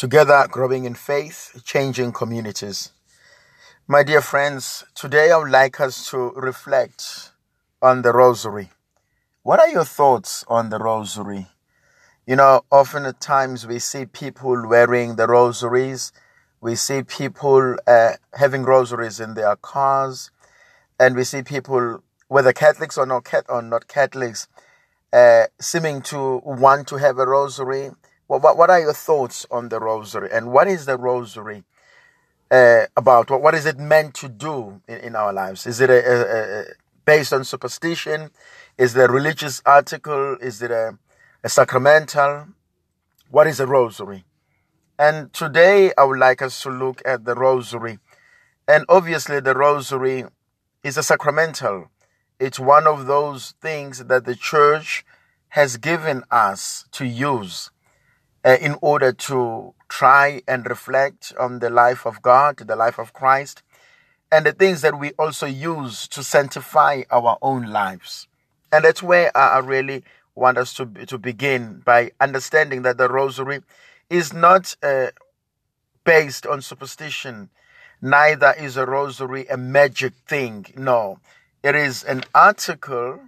Together, growing in faith, changing communities. My dear friends, today I would like us to reflect on the rosary. What are your thoughts on the rosary? You know, often at times we see people wearing the rosaries. We see people uh, having rosaries in their cars. And we see people, whether Catholics or not, or not Catholics, uh, seeming to want to have a rosary. What, what, what are your thoughts on the rosary? And what is the rosary uh, about? What, what is it meant to do in, in our lives? Is it a, a, a, based on superstition? Is it a religious article? Is it a, a sacramental? What is a rosary? And today I would like us to look at the rosary. And obviously, the rosary is a sacramental. It's one of those things that the church has given us to use uh, in order to try and reflect on the life of God, the life of Christ, and the things that we also use to sanctify our own lives. And that's where I really want us to, to begin by understanding that the rosary is not uh, based on superstition, neither is a rosary a magic thing. No, it is an article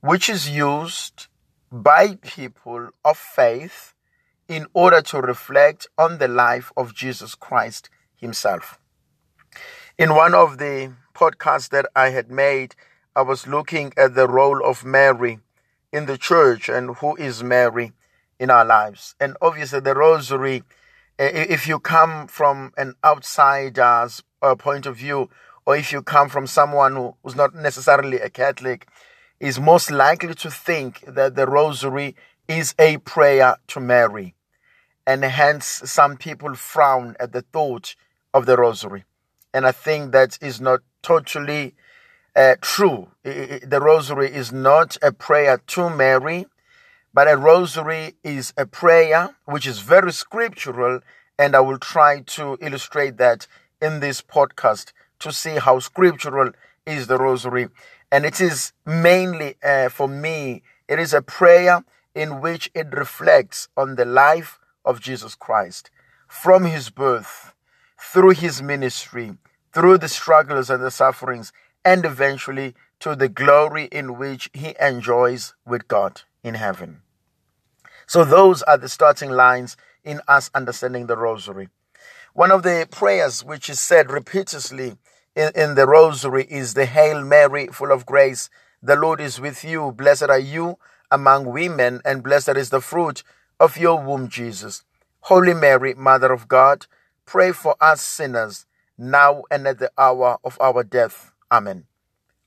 which is used by people of faith in order to reflect on the life of Jesus Christ himself. In one of the podcasts that I had made, I was looking at the role of Mary in the church and who is Mary in our lives. And obviously, the rosary, if you come from an outsider's uh, point of view, or if you come from someone who, who's not necessarily a Catholic, is most likely to think that the rosary is a prayer to Mary. And hence, some people frown at the thought of the rosary. And I think that is not totally uh, true. The rosary is not a prayer to Mary, but a rosary is a prayer which is very scriptural. And I will try to illustrate that in this podcast to see how scriptural is the rosary. And it is mainly uh, for me, it is a prayer in which it reflects on the life of Jesus Christ from his birth, through his ministry, through the struggles and the sufferings, and eventually to the glory in which he enjoys with God in heaven. So, those are the starting lines in us understanding the rosary. One of the prayers which is said repeatedly in, in the rosary is the Hail Mary, full of grace. The Lord is with you. Blessed are you among women, and blessed is the fruit of your womb, Jesus. Holy Mary, Mother of God, pray for us sinners, now and at the hour of our death. Amen.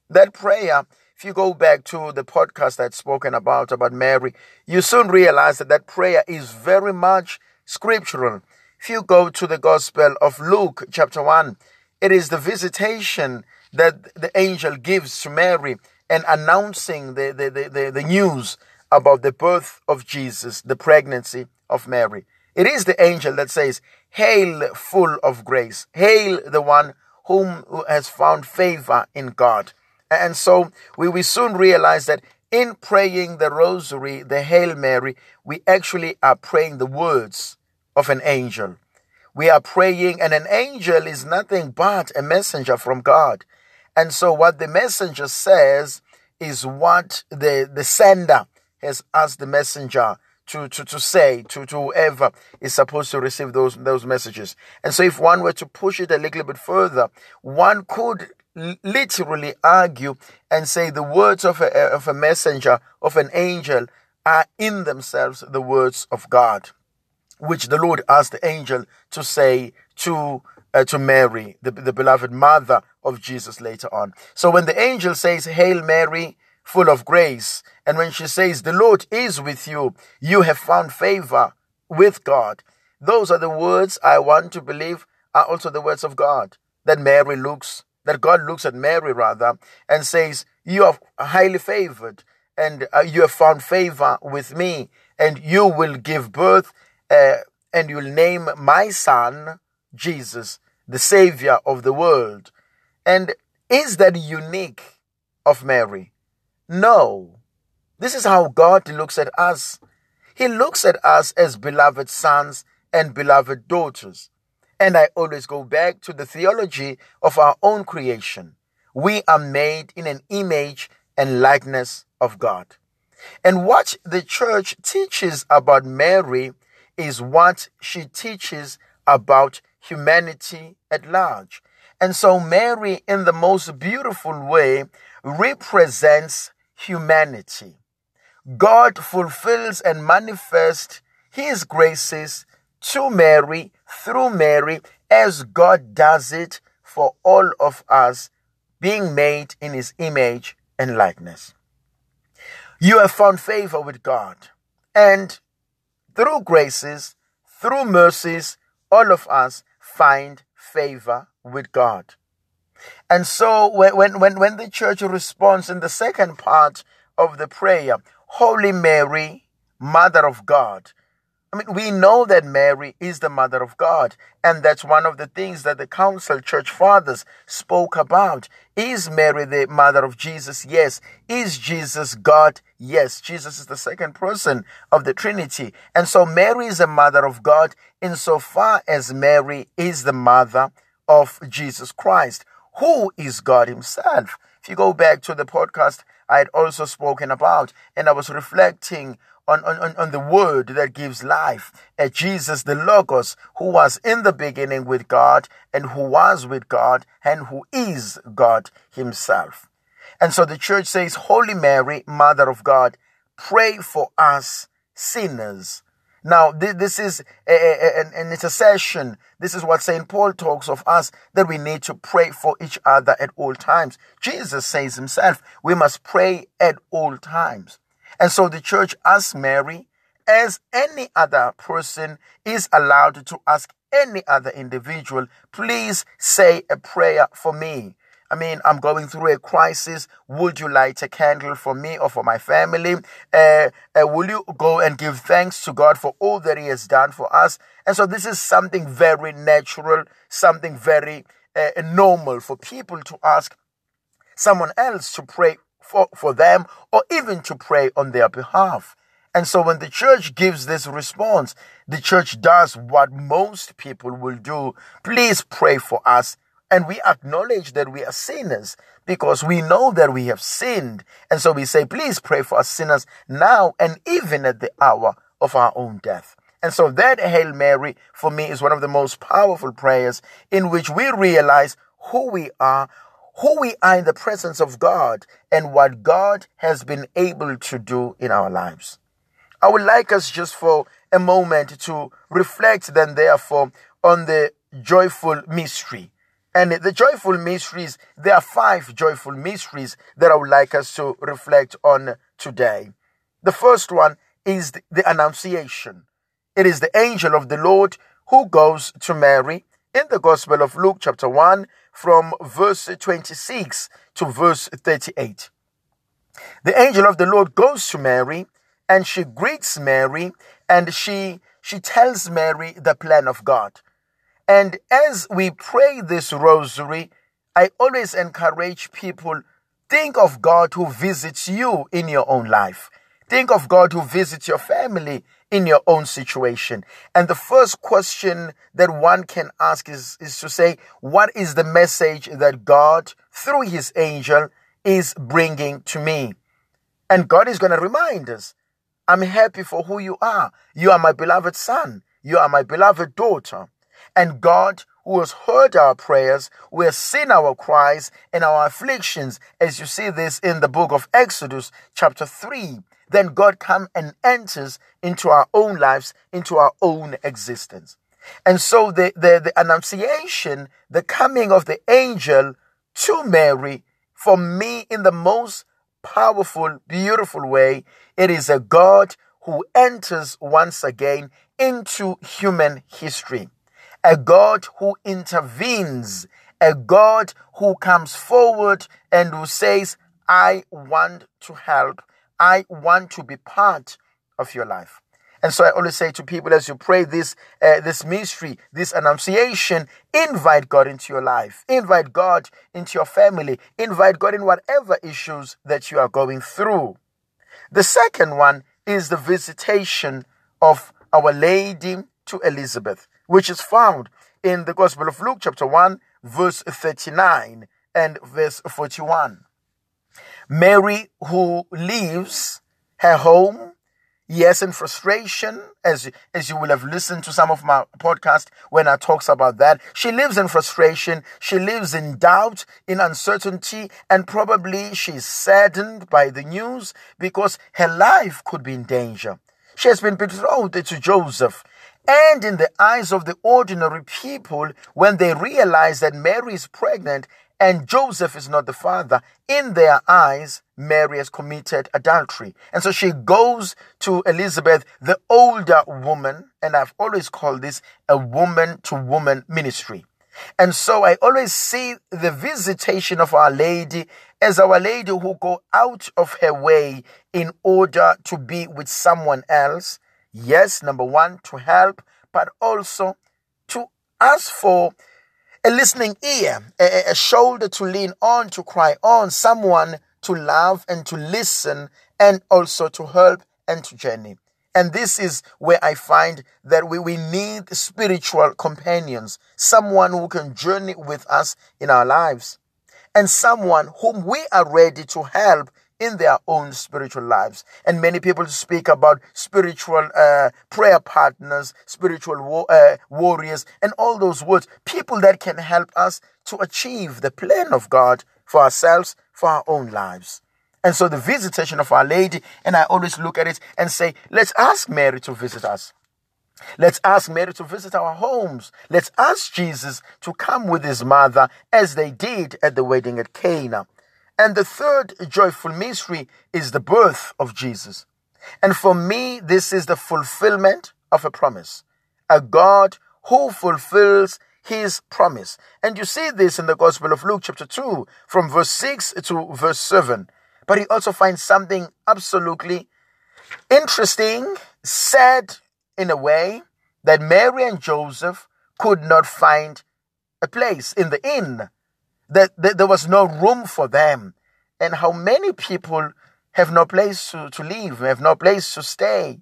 That prayer, if you go back to the podcast I'd spoken about, about Mary, you soon realize that that prayer is very much scriptural. If you go to the Gospel of Luke, chapter 1, it is the visitation that the angel gives to Mary and announcing the, the, the, the, the news about the birth of Jesus, the pregnancy of Mary. It is the angel that says, Hail, full of grace. Hail, the one whom has found favor in God. And so we, we soon realize that in praying the rosary, the Hail Mary, we actually are praying the words of an angel we are praying, and an angel is nothing but a messenger from God. And so, what the messenger says is what the, the sender has asked the messenger to, to, to say to, to whoever is supposed to receive those, those messages. And so, if one were to push it a little bit further, one could literally argue and say the words of a, of a messenger, of an angel, are in themselves the words of God which the Lord asked the angel to say to uh, to Mary, the, the beloved mother of Jesus later on. So when the angel says, Hail Mary, full of grace, and when she says, The Lord is with you, you have found favor with God, those are the words I want to believe are also the words of God. That Mary looks, that God looks at Mary rather, and says, You are highly favored, and uh, you have found favor with me, and you will give birth uh, and you'll name my son Jesus, the Savior of the world. And is that unique of Mary? No. This is how God looks at us. He looks at us as beloved sons and beloved daughters. And I always go back to the theology of our own creation. We are made in an image and likeness of God. And what the church teaches about Mary is what she teaches about humanity at large. And so Mary, in the most beautiful way, represents humanity. God fulfills and manifests his graces to Mary, through Mary, as God does it for all of us, being made in his image and likeness. You have found favor with God, and through graces, through mercies, all of us find favor with God. And so when, when, when the church responds in the second part of the prayer, Holy Mary, Mother of God, I mean, we know that Mary is the mother of God, and that's one of the things that the council church fathers spoke about. Is Mary the mother of Jesus? Yes. Is Jesus God? Yes. Jesus is the second person of the Trinity. And so Mary is the mother of God insofar as Mary is the mother of Jesus Christ, who is God Himself. If you go back to the podcast I had also spoken about, and I was reflecting on, on, on the word that gives life. At Jesus, the Logos, who was in the beginning with God and who was with God and who is God himself. And so the church says, Holy Mary, Mother of God, pray for us sinners. Now, this is an intercession. This is what St. Paul talks of us that we need to pray for each other at all times. Jesus says himself, we must pray at all times. And so the church asks Mary, as any other person is allowed to ask any other individual, please say a prayer for me. I mean, I'm going through a crisis. Would you light a candle for me or for my family? Uh, uh, will you go and give thanks to God for all that He has done for us? And so, this is something very natural, something very uh, normal for people to ask someone else to pray for, for them or even to pray on their behalf. And so when the church gives this response, the church does what most people will do. Please pray for us. And we acknowledge that we are sinners because we know that we have sinned. And so we say, please pray for us sinners now and even at the hour of our own death. And so that Hail Mary for me is one of the most powerful prayers in which we realize who we are, who we are in the presence of God and what God has been able to do in our lives. I would like us just for a moment to reflect then therefore on the joyful mystery. And the joyful mysteries, there are five joyful mysteries that I would like us to reflect on today. The first one is the Annunciation. It is the angel of the Lord who goes to Mary in the Gospel of Luke, chapter 1, from verse 26 to verse 38. The angel of the Lord goes to Mary and she greets Mary and she she tells Mary the plan of God. And as we pray this rosary, I always encourage people think of God who visits you in your own life. Think of God who visits your family in your own situation. And the first question that one can ask is, is to say, what is the message that God, through his angel, is bringing to me? And God is going to remind us, I'm happy for who you are. You are my beloved son. You are my beloved daughter. And God, who has heard our prayers, who has seen our cries and our afflictions, as you see this in the book of Exodus, chapter 3, then God comes and enters into our own lives, into our own existence. And so the, the, the annunciation, the coming of the angel to Mary, for me, in the most powerful, beautiful way, it is a God who enters once again into human history. A God who intervenes, a God who comes forward and who says, I want to help I want to be part of your life. And so I always say to people as you pray this uh, this mystery, this annunciation, invite God into your life. Invite God into your family. Invite God in whatever issues that you are going through. The second one is the visitation of Our Lady to Elizabeth, which is found in the Gospel of Luke, chapter 1, verse 39 and verse 41. Mary, who leaves her home Yes, in frustration, as as you will have listened to some of my podcast when I talks about that. She lives in frustration. She lives in doubt, in uncertainty, and probably she's saddened by the news because her life could be in danger. She has been betrothed to Joseph. And in the eyes of the ordinary people, when they realize that Mary is pregnant and Joseph is not the father, in their eyes, Mary has committed adultery. And so she goes to Elizabeth, the older woman, and I've always called this a woman to woman ministry. And so I always see the visitation of Our Lady as Our Lady who go out of her way in order to be with someone else. Yes, number one, to help, but also to ask for a listening ear, a, a shoulder to lean on, to cry on, someone to love and to listen, and also to help and to journey. And this is where I find that we, we need spiritual companions, someone who can journey with us in our lives, and someone whom we are ready to help in their own spiritual lives. And many people speak about spiritual uh, prayer partners, spiritual uh, warriors, and all those words. People that can help us to achieve the plan of God for ourselves, for our own lives. And so the visitation of Our Lady, and I always look at it and say, let's ask Mary to visit us. Let's ask Mary to visit our homes. Let's ask Jesus to come with his mother as they did at the wedding at Cana. And the third joyful mystery is the birth of Jesus. And for me, this is the fulfillment of a promise. A God who fulfills his promise. And you see this in the Gospel of Luke, chapter 2, from verse 6 to verse 7. But he also finds something absolutely interesting, sad in a way, that Mary and Joseph could not find a place in the inn that, that there was no room for them, and how many people have no place to, to live, have no place to stay.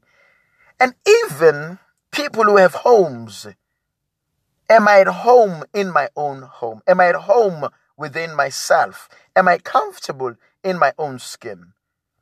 And even people who have homes, am I at home in my own home? Am I at home within myself? Am I comfortable in my own skin?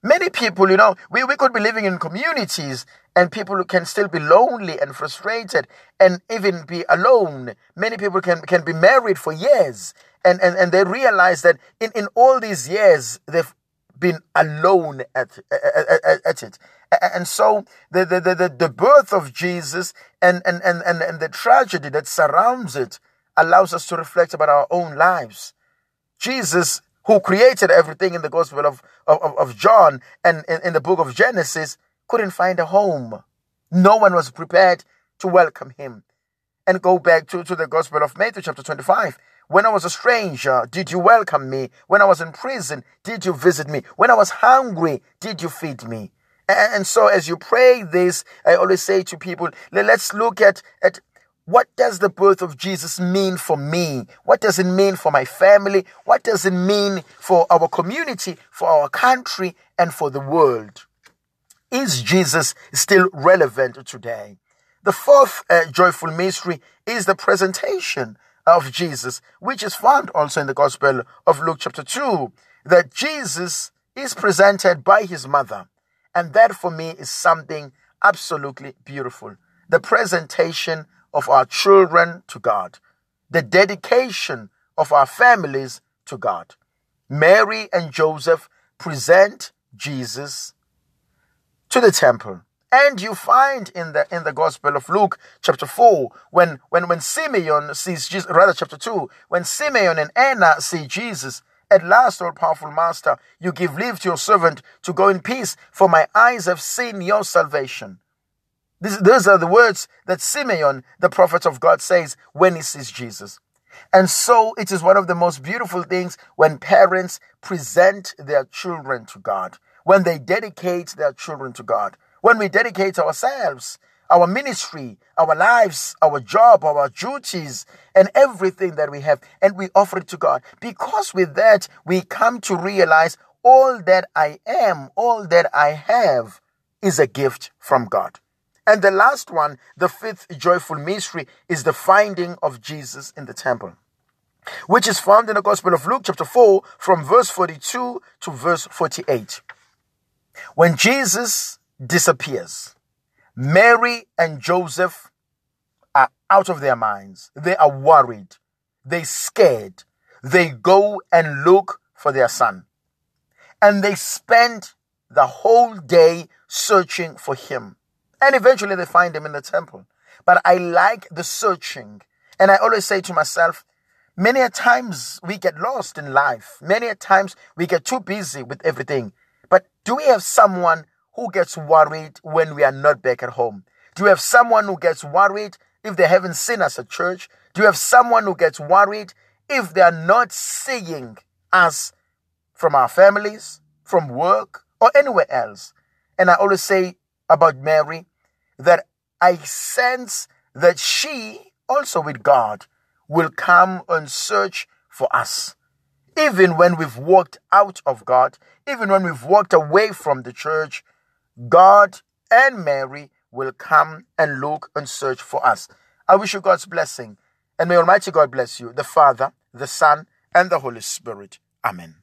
Many people, you know, we, we could be living in communities and people can still be lonely and frustrated and even be alone. Many people can, can be married for years and, and, and they realize that in, in all these years, they've been alone at, at, at it. And so the, the, the, the birth of Jesus and, and, and, and, and the tragedy that surrounds it allows us to reflect about our own lives. Jesus, who created everything in the Gospel of, of, of John and in, in the book of Genesis, couldn't find a home. No one was prepared to welcome him. And go back to, to the Gospel of Matthew, chapter 25. When I was a stranger, did you welcome me? When I was in prison, did you visit me? When I was hungry, did you feed me? And so as you pray this, I always say to people, let's look at, at what does the birth of Jesus mean for me? What does it mean for my family? What does it mean for our community, for our country, and for the world? Is Jesus still relevant today? The fourth uh, joyful mystery is the presentation of Jesus, which is found also in the Gospel of Luke chapter 2, that Jesus is presented by his mother. And that for me is something absolutely beautiful. The presentation of our children to God, the dedication of our families to God. Mary and Joseph present Jesus to the temple. And you find in the in the Gospel of Luke, chapter 4, when when when Simeon sees Jesus, rather chapter 2, when Simeon and Anna see Jesus, at last, all powerful Master, you give leave to your servant to go in peace, for my eyes have seen your salvation. This, these are the words that Simeon, the prophet of God, says when he sees Jesus. And so it is one of the most beautiful things when parents present their children to God, when they dedicate their children to God. When we dedicate ourselves, our ministry, our lives, our job, our duties, and everything that we have, and we offer it to God. Because with that, we come to realize all that I am, all that I have is a gift from God. And the last one, the fifth joyful mystery, is the finding of Jesus in the temple, which is found in the Gospel of Luke, chapter 4, from verse 42 to verse 48. When Jesus disappears, Mary and Joseph are out of their minds. They are worried. They scared. They go and look for their son. And they spend the whole day searching for him. And eventually they find him in the temple. But I like the searching. And I always say to myself, many a times we get lost in life. Many a times we get too busy with everything. But do we have someone who gets worried when we are not back at home? Do we have someone who gets worried if they haven't seen us at church? Do you have someone who gets worried if they are not seeing us from our families, from work, or anywhere else? And I always say about Mary, that I sense that she, also with God, will come and search for us. Even when we've walked out of God, even when we've walked away from the church, God and Mary will come and look and search for us. I wish you God's blessing. And may Almighty God bless you, the Father, the Son, and the Holy Spirit. Amen.